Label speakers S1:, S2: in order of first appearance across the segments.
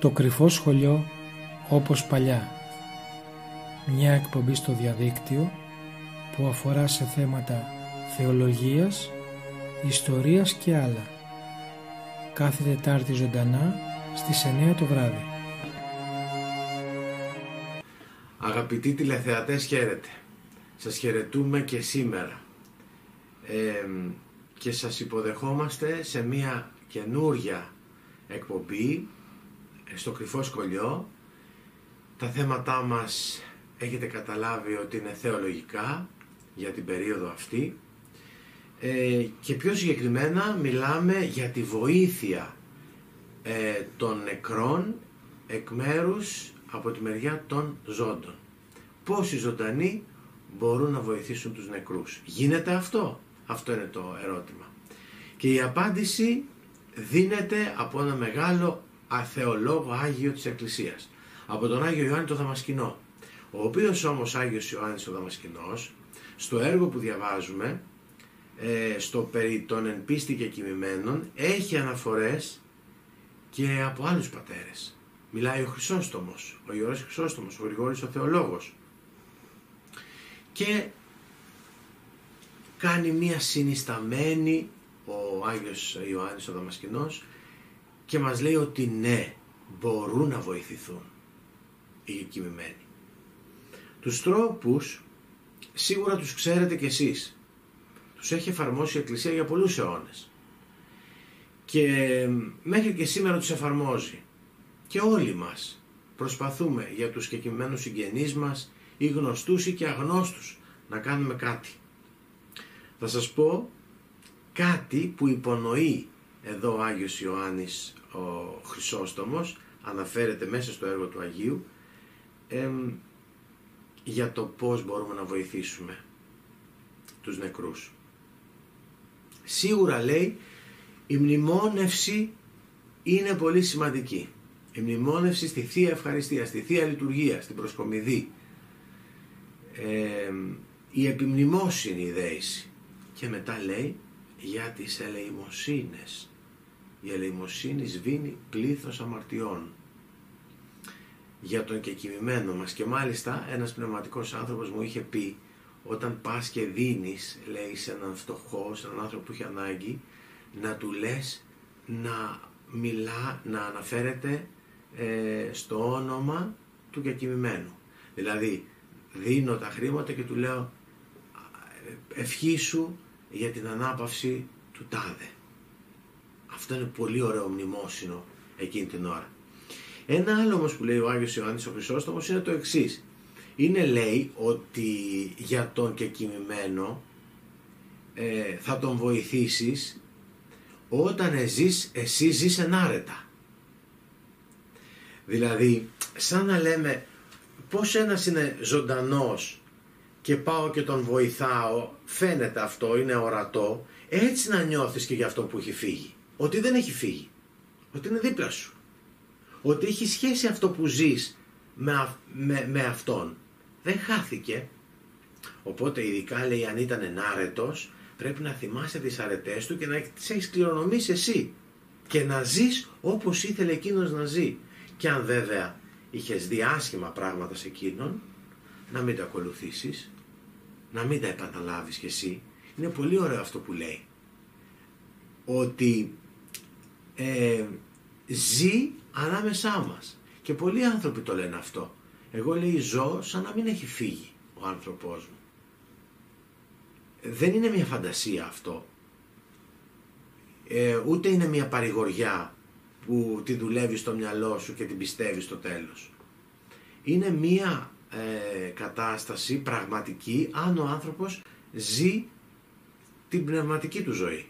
S1: Το κρυφό σχολείο όπως παλιά. Μια εκπομπή στο διαδίκτυο που αφορά σε θέματα θεολογίας, ιστορίας και άλλα. Κάθε Τετάρτη ζωντανά στις 9 το βράδυ.
S2: Αγαπητοί τηλεθεατές χαίρετε. Σας χαιρετούμε και σήμερα. Ε, και σας υποδεχόμαστε σε μια καινούρια εκπομπή στο κρυφό σκολιό. Τα θέματά μας έχετε καταλάβει ότι είναι θεολογικά για την περίοδο αυτή ε, και πιο συγκεκριμένα μιλάμε για τη βοήθεια ε, των νεκρών εκ μέρους από τη μεριά των ζώντων. Πώς οι ζωντανοί μπορούν να βοηθήσουν τους νεκρούς. Γίνεται αυτό; Αυτό είναι το ερώτημα. Και η απάντηση δίνεται από ένα μεγάλο αθεολόγο Άγιο της Εκκλησίας. Από τον Άγιο Ιωάννη το Δαμασκηνό. Ο οποίος όμως Άγιος Ιωάννης ο Δαμασκηνός, στο έργο που διαβάζουμε, ε, στο περί των εν πίστη και κοιμημένων, έχει αναφορές και από άλλους πατέρες. Μιλάει ο Χρυσόστομος, ο Ιωρός Χρυσόστομος, ο Γρηγόρης ο Θεολόγος. Και κάνει μία συνισταμένη ο Άγιος Ιωάννης ο Δαμασκηνός και μας λέει ότι ναι, μπορούν να βοηθηθούν οι κοιμημένοι. Τους τρόπους σίγουρα τους ξέρετε κι εσείς. Τους έχει εφαρμόσει η Εκκλησία για πολλούς αιώνες. Και μέχρι και σήμερα τους εφαρμόζει. Και όλοι μας προσπαθούμε για τους κεκοιμένους συγγενείς μας ή γνωστούς ή και αγνώστους να κάνουμε κάτι. Θα σας πω κάτι που υπονοεί εδώ ο Άγιος Ιωάννης ο Χρυσόστομος αναφέρεται μέσα στο έργο του Αγίου για το πώς μπορούμε να βοηθήσουμε τους νεκρούς. Σίγουρα λέει η μνημόνευση είναι πολύ σημαντική. Η μνημόνευση στη Θεία Ευχαριστία, στη Θεία Λειτουργία, στην Προσκομιδή. η επιμνημόσυνη δέηση. Και μετά λέει για τις ελεημοσύνες η ελεημοσύνη σβήνει πλήθος αμαρτιών. Για τον κεκοιμημένο μας. Και μάλιστα ένας πνευματικός άνθρωπος μου είχε πει όταν πας και δίνεις λέει σε έναν φτωχό, σε έναν άνθρωπο που έχει ανάγκη να του λες να μιλά, να αναφέρεται ε, στο όνομα του κεκοιμημένου δηλαδή δίνω τα χρήματα και του λέω ευχή σου για την ανάπαυση του τάδε αυτό είναι πολύ ωραίο μνημόσυνο εκείνη την ώρα. Ένα άλλο όμως που λέει ο Άγιος Ιωάννης ο Χρυσόστομος είναι το εξής. Είναι λέει ότι για τον και κοιμημένο ε, θα τον βοηθήσεις όταν ζεις, εσύ ζεις ενάρετα. Δηλαδή, σαν να λέμε πώς ένας είναι ζωντανός και πάω και τον βοηθάω, φαίνεται αυτό, είναι ορατό, έτσι να νιώθεις και για αυτό που έχει φύγει ότι δεν έχει φύγει. Ότι είναι δίπλα σου. Ότι έχει σχέση αυτό που ζεις με, με, με αυτόν. Δεν χάθηκε. Οπότε ειδικά λέει αν ήταν ενάρετος πρέπει να θυμάσαι τις αρετές του και να τις έχεις κληρονομήσει εσύ. Και να ζεις όπως ήθελε εκείνος να ζει. Και αν βέβαια είχες διάσχημα πράγματα σε εκείνον, να μην τα ακολουθήσεις, να μην τα επαναλάβεις κι εσύ. Είναι πολύ ωραίο αυτό που λέει. Ότι ε, ζει ανάμεσά μας. Και πολλοί άνθρωποι το λένε αυτό. Εγώ λέει ζω σαν να μην έχει φύγει ο άνθρωπός μου. Δεν είναι μια φαντασία αυτό. Ε, ούτε είναι μια παρηγοριά που τη δουλεύεις στο μυαλό σου και την πιστεύεις στο τέλος. Είναι μια ε, κατάσταση πραγματική αν ο άνθρωπος ζει την πνευματική του ζωή.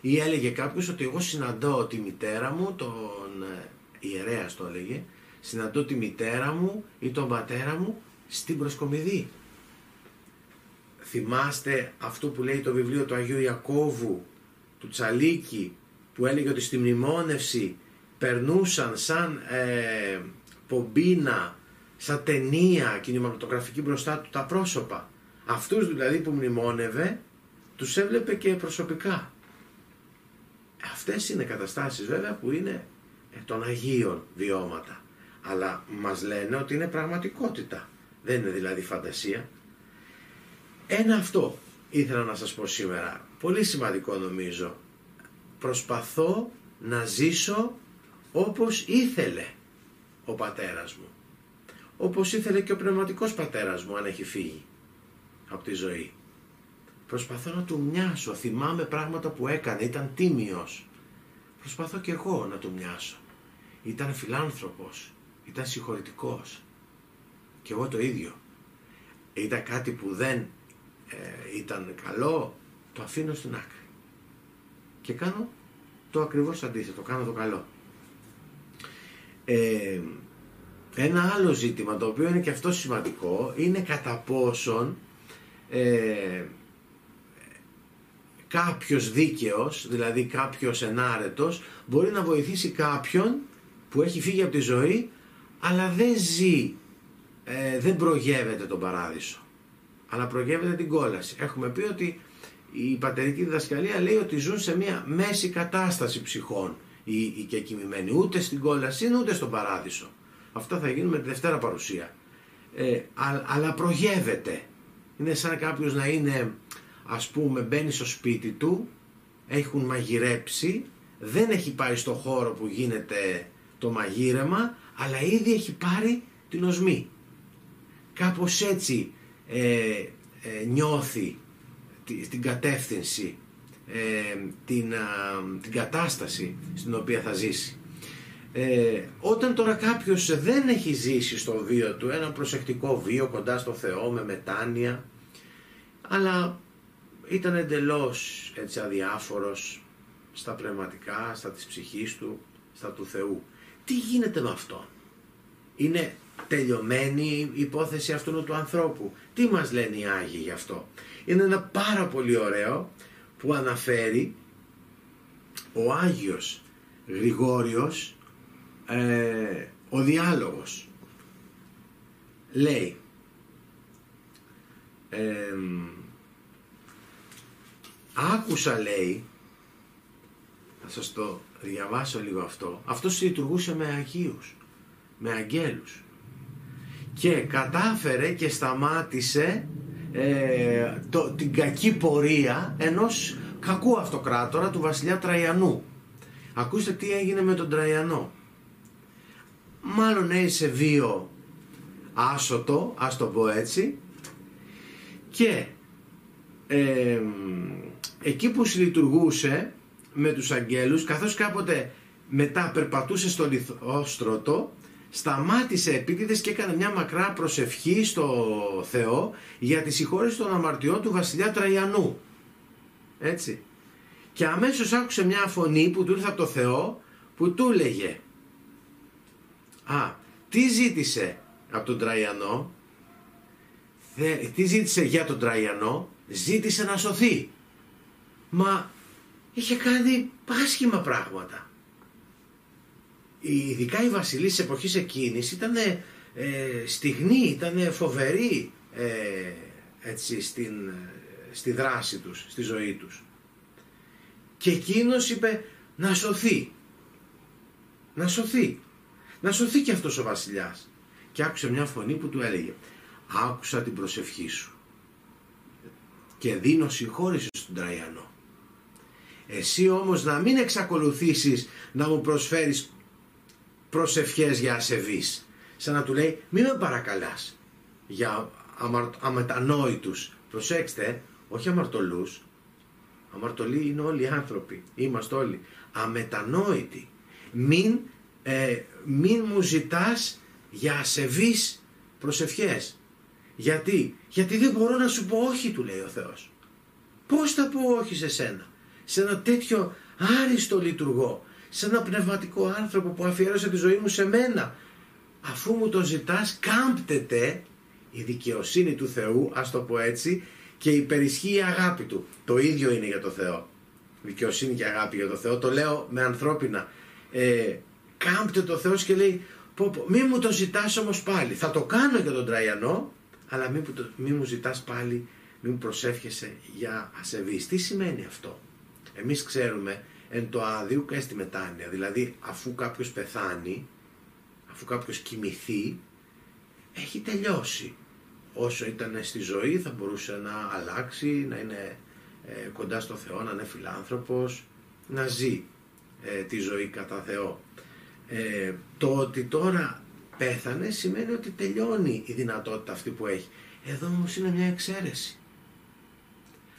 S2: Ή έλεγε κάποιος ότι εγώ συναντώ τη μητέρα μου, τον ε, ιερέας το έλεγε, συναντώ τη μητέρα μου ή τον πατέρα μου στην προσκομιδή. Θυμάστε αυτό που λέει το βιβλίο του Αγίου Ιακώβου, του Τσαλίκη, που έλεγε ότι στη μνημόνευση περνούσαν σαν ε, πομπίνα, σαν ταινία κινηματογραφική μπροστά του τα πρόσωπα. Αυτούς δηλαδή που μνημόνευε τους έβλεπε και προσωπικά. Αυτές είναι καταστάσεις βέβαια που είναι ε, των Αγίων βιώματα. Αλλά μας λένε ότι είναι πραγματικότητα. Δεν είναι δηλαδή φαντασία. Ένα αυτό ήθελα να σας πω σήμερα. Πολύ σημαντικό νομίζω. Προσπαθώ να ζήσω όπως ήθελε ο πατέρας μου. Όπως ήθελε και ο πνευματικός πατέρας μου αν έχει φύγει από τη ζωή. Προσπαθώ να του μοιάσω. Θυμάμαι πράγματα που έκανε. Ήταν τίμιος. Προσπαθώ και εγώ να του μοιάσω. Ήταν φιλάνθρωπος. Ήταν συγχωρητικός. Και εγώ το ίδιο. Ήταν κάτι που δεν ε, ήταν καλό. Το αφήνω στην άκρη. Και κάνω το ακριβώς αντίθετο. Κάνω το καλό. Ε, ένα άλλο ζήτημα το οποίο είναι και αυτό σημαντικό είναι κατά πόσον ε, κάποιος δίκαιος, δηλαδή κάποιος ενάρετος, μπορεί να βοηθήσει κάποιον που έχει φύγει από τη ζωή, αλλά δεν ζει, ε, δεν προγεύεται τον παράδεισο, αλλά προγεύεται την κόλαση. Έχουμε πει ότι η πατερική διδασκαλία λέει ότι ζουν σε μια μέση κατάσταση ψυχών οι, οι και κοιμημένοι, ούτε στην κόλαση ούτε στον παράδεισο. Αυτά θα γίνουν με τη Δευτέρα παρουσία. Ε, αλλά προγεύεται. Είναι σαν κάποιος να είναι ας πούμε μπαίνει στο σπίτι του, έχουν μαγειρέψει, δεν έχει πάει στο χώρο που γίνεται το μαγείρεμα, αλλά ήδη έχει πάρει την οσμή. Κάπως έτσι ε, ε, νιώθει την κατεύθυνση, ε, την, την κατάσταση στην οποία θα ζήσει. Ε, όταν τώρα κάποιος δεν έχει ζήσει στο βίο του ένα προσεκτικό βίο κοντά στο Θεό με μετάνοια αλλά ήταν εντελώς έτσι αδιάφορος στα πνευματικά, στα της ψυχής του, στα του Θεού. Τι γίνεται με αυτό. Είναι τελειωμένη η υπόθεση αυτού του ανθρώπου; Τι μας λένε οι Άγιοι γι' αυτό; Είναι ένα πάρα πολύ ωραίο που αναφέρει ο Άγιος Γρηγόριος ε, ο διάλογος. Λέει ε, άκουσα λέει θα σας το διαβάσω λίγο αυτό αυτός λειτουργούσε με Αγίους με αγγέλους και κατάφερε και σταμάτησε ε, το, την κακή πορεία ενός κακού αυτοκράτορα του βασιλιά Τραϊανού ακούστε τι έγινε με τον Τραϊανό μάλλον έζησε βίο άσωτο ας το πω έτσι. Και ε, εκεί που συλλειτουργούσε με τους αγγέλους καθώς κάποτε μετά περπατούσε στο λιθόστρωτο σταμάτησε επίτηδες και έκανε μια μακρά προσευχή στο Θεό για τη συγχώρεση των αμαρτιών του βασιλιά Τραϊανού. Έτσι. Και αμέσως άκουσε μια φωνή που του ήρθε από το Θεό που του έλεγε Α, τι ζήτησε από τον Τραϊανό; Τι ζήτησε για τον Τραϊανό; Ζήτησε να σωθεί Μα είχε κάνει άσχημα πράγματα. Ειδικά οι βασιλείς της εποχής εκείνης ήταν ε, στιγνοί, ήταν φοβεροί ε, έτσι, στην, στη δράση τους, στη ζωή τους. Και εκείνος είπε να σωθεί. Να σωθεί. Να σωθεί και αυτός ο βασιλιάς. Και άκουσε μια φωνή που του έλεγε άκουσα την προσευχή σου και δίνω συγχώρηση στον Τραϊανό. Εσύ όμως να μην εξακολουθήσεις να μου προσφέρεις προσευχές για ασεβείς. Σαν να του λέει μην με παρακαλάς για αμετανόητους. Προσέξτε, όχι αμαρτωλούς. Αμαρτωλοί είναι όλοι οι άνθρωποι. Είμαστε όλοι. Αμετανόητοι. Μην, ε, μην μου ζητάς για ασεβείς προσευχές. Γιατί, γιατί δεν μπορώ να σου πω όχι του λέει ο Θεός. Πώς θα πω όχι σε σένα; Σε ένα τέτοιο άριστο λειτουργό, σε ένα πνευματικό άνθρωπο που αφιέρωσε τη ζωή μου σε μένα. Αφού μου το ζητάς κάμπτεται η δικαιοσύνη του Θεού, ας το πω έτσι, και υπερισχύει η αγάπη του. Το ίδιο είναι για το Θεό. Δικαιοσύνη και αγάπη για το Θεό. Το λέω με ανθρώπινα. Ε, κάμπτε το Θεός και λέει πω, πω, μη μου το ζητάς όμως πάλι. Θα το κάνω για τον Τραϊανό, αλλά μη, μη μου ζητάς πάλι μην προσεύχεσαι για ασεβείς. Τι σημαίνει αυτό; Εμείς ξέρουμε εν το άδειο και στη μετάνοια. Δηλαδή αφού κάποιος πεθάνει, αφού κάποιος κοιμηθεί, έχει τελειώσει. Όσο ήταν στη ζωή θα μπορούσε να αλλάξει, να είναι ε, κοντά στο Θεό, να είναι φιλάνθρωπος, να ζει ε, τη ζωή κατά Θεό. Ε, το ότι τώρα πέθανε σημαίνει ότι τελειώνει η δυνατότητα αυτή που έχει. Εδώ όμως είναι μια εξαίρεση.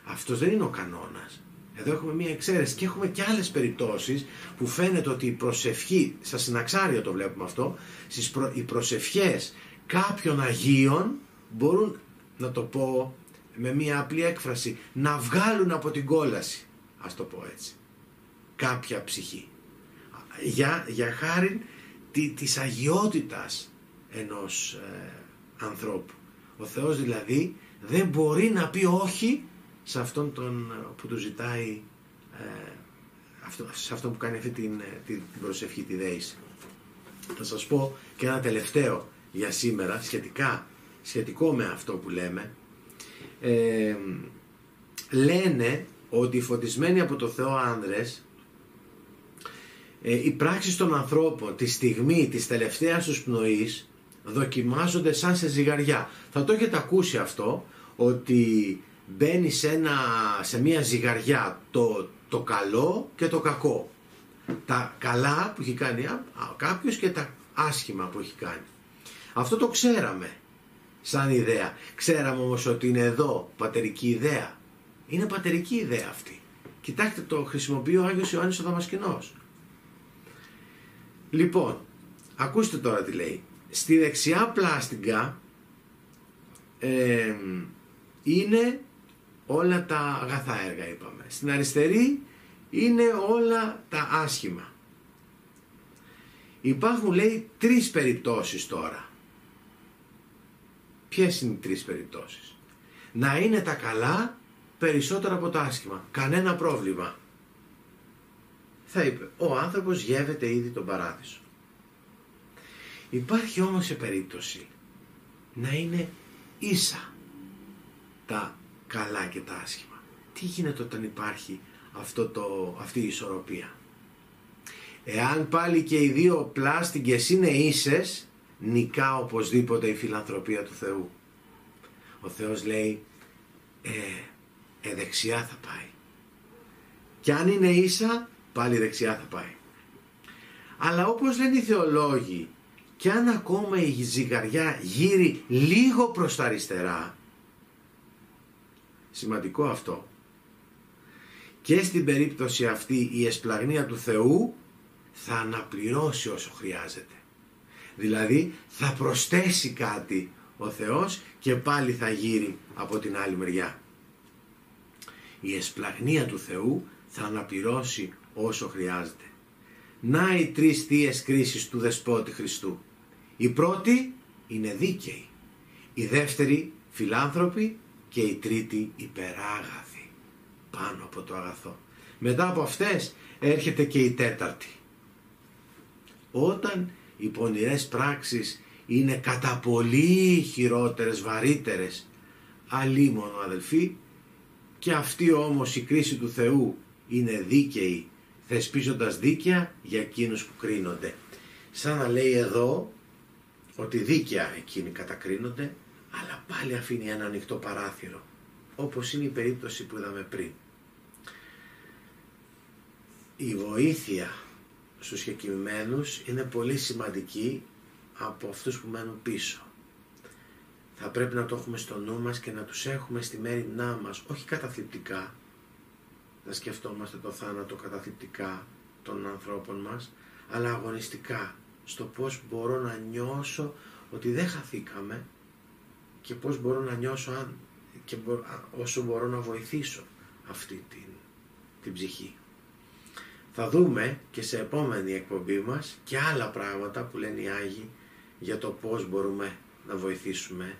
S2: Αυτός δεν είναι ο κανόνας. Εδώ έχουμε μια εξαίρεση και έχουμε και άλλες περιπτώσεις που φαίνεται ότι η προσευχή, στα συναξάρια το βλέπουμε αυτό, στις οι προσευχές κάποιων Αγίων μπορούν, να το πω με μια απλή έκφραση, να βγάλουν από την κόλαση, ας το πω έτσι, κάποια ψυχή. Για, για χάρη τη, της αγιότητας ενός ε, ανθρώπου. Ο Θεός δηλαδή δεν μπορεί να πει όχι σε αυτόν τον, που του ζητάει, ε, αυτό, σε αυτόν που κάνει αυτή την, ε, την, προσευχή, τη δέηση. Θα σας πω και ένα τελευταίο για σήμερα, σχετικά, σχετικό με αυτό που λέμε. Ε, λένε ότι οι φωτισμένοι από το Θεό άνδρες ε, οι πράξεις των ανθρώπων τη στιγμή της τελευταίας τους πνοής δοκιμάζονται σαν σε ζυγαριά. Θα το έχετε ακούσει αυτό ότι μπαίνει σε, σε μια ζυγαριά το, το καλό και το κακό. Τα καλά που έχει κάνει κάποιος και τα άσχημα που έχει κάνει. Αυτό το ξέραμε σαν ιδέα. Ξέραμε όμως ότι είναι εδώ πατερική ιδέα. Είναι πατερική ιδέα αυτή. Κοιτάξτε το χρησιμοποιεί ο Άγιος Ιωάννης ο Δαμασκηνός. Λοιπόν, ακούστε τώρα τι λέει. Στη δεξιά πλάστιγκα είναι όλα τα αγαθά έργα είπαμε. Στην αριστερή είναι όλα τα άσχημα. Υπάρχουν λέει τρεις περιπτώσεις τώρα. Ποιες είναι οι τρεις περιπτώσεις; Να είναι τα καλά περισσότερα από τα άσχημα. Κανένα πρόβλημα θα είπε ο άνθρωπος γεύεται ήδη τον παράδεισο. Υπάρχει όμως σε περίπτωση να είναι ίσα τα καλά και τα άσχημα. Τι γίνεται όταν υπάρχει αυτό το, αυτή η ισορροπία; Εάν πάλι και οι δύο πλάστικες είναι ίσες, νικά οπωσδήποτε η φιλανθρωπία του Θεού. Ο Θεός λέει, ε, ε δεξιά θα πάει. Και αν είναι ίσα, πάλι δεξιά θα πάει. Αλλά όπως λένε οι θεολόγοι, και αν ακόμα η ζυγαριά γύρει λίγο προς τα αριστερά, σημαντικό αυτό, και στην περίπτωση αυτή η εσπλαγνία του Θεού θα αναπληρώσει όσο χρειάζεται. Δηλαδή θα προσθέσει κάτι ο Θεός και πάλι θα γύρει από την άλλη μεριά. Η εσπλαγνία του Θεού θα αναπληρώσει όσο χρειάζεται. Να οι τρεις θείες κρίσεις του Δεσπότη Χριστού. Η πρώτη είναι δίκαιη, η δεύτερη φιλάνθρωπη και η τρίτη υπεράγαθη πάνω από το αγαθό. Μετά από αυτές έρχεται και η τέταρτη. Όταν οι πονηρές πράξεις είναι κατά πολύ χειρότερες, βαρύτερες, αλίμονο αδελφοί, και αυτή όμως η κρίση του Θεού είναι δίκαιη θεσπίζοντας δίκαια για εκείνους που κρίνονται. Σαν να λέει εδώ ότι δίκαια εκείνοι κατακρίνονται, αλλά πάλι αφήνει ένα ανοιχτό παράθυρο, όπως είναι η περίπτωση που είδαμε πριν. Η βοήθεια στους χεκημένους είναι πολύ σημαντική από αυτούς που μένουν πίσω. Θα πρέπει να το έχουμε στο νου μας και να τους έχουμε στη μέρημνά μας, όχι καταθλιπτικά, να σκεφτόμαστε το θάνατο καταθλιπτικά των ανθρώπων μας, αλλά αγωνιστικά στο πώς μπορώ να νιώσω ότι δεν χαθήκαμε και πώς μπορώ να νιώσω αν, και όσο μπορώ να βοηθήσω αυτή την, την ψυχή. Θα δούμε και σε επόμενη εκπομπή μας και άλλα πράγματα που λένε οι Άγιοι για το πώς μπορούμε να βοηθήσουμε.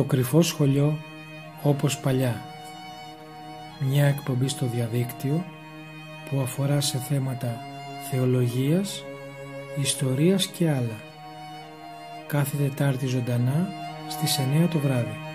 S1: Το κρυφό σχολείο όπως παλιά. Μια εκπομπή στο διαδίκτυο που αφορά σε θέματα θεολογίας, ιστορίας και άλλα. Κάθε Τετάρτη ζωντανά στις 9 το βράδυ.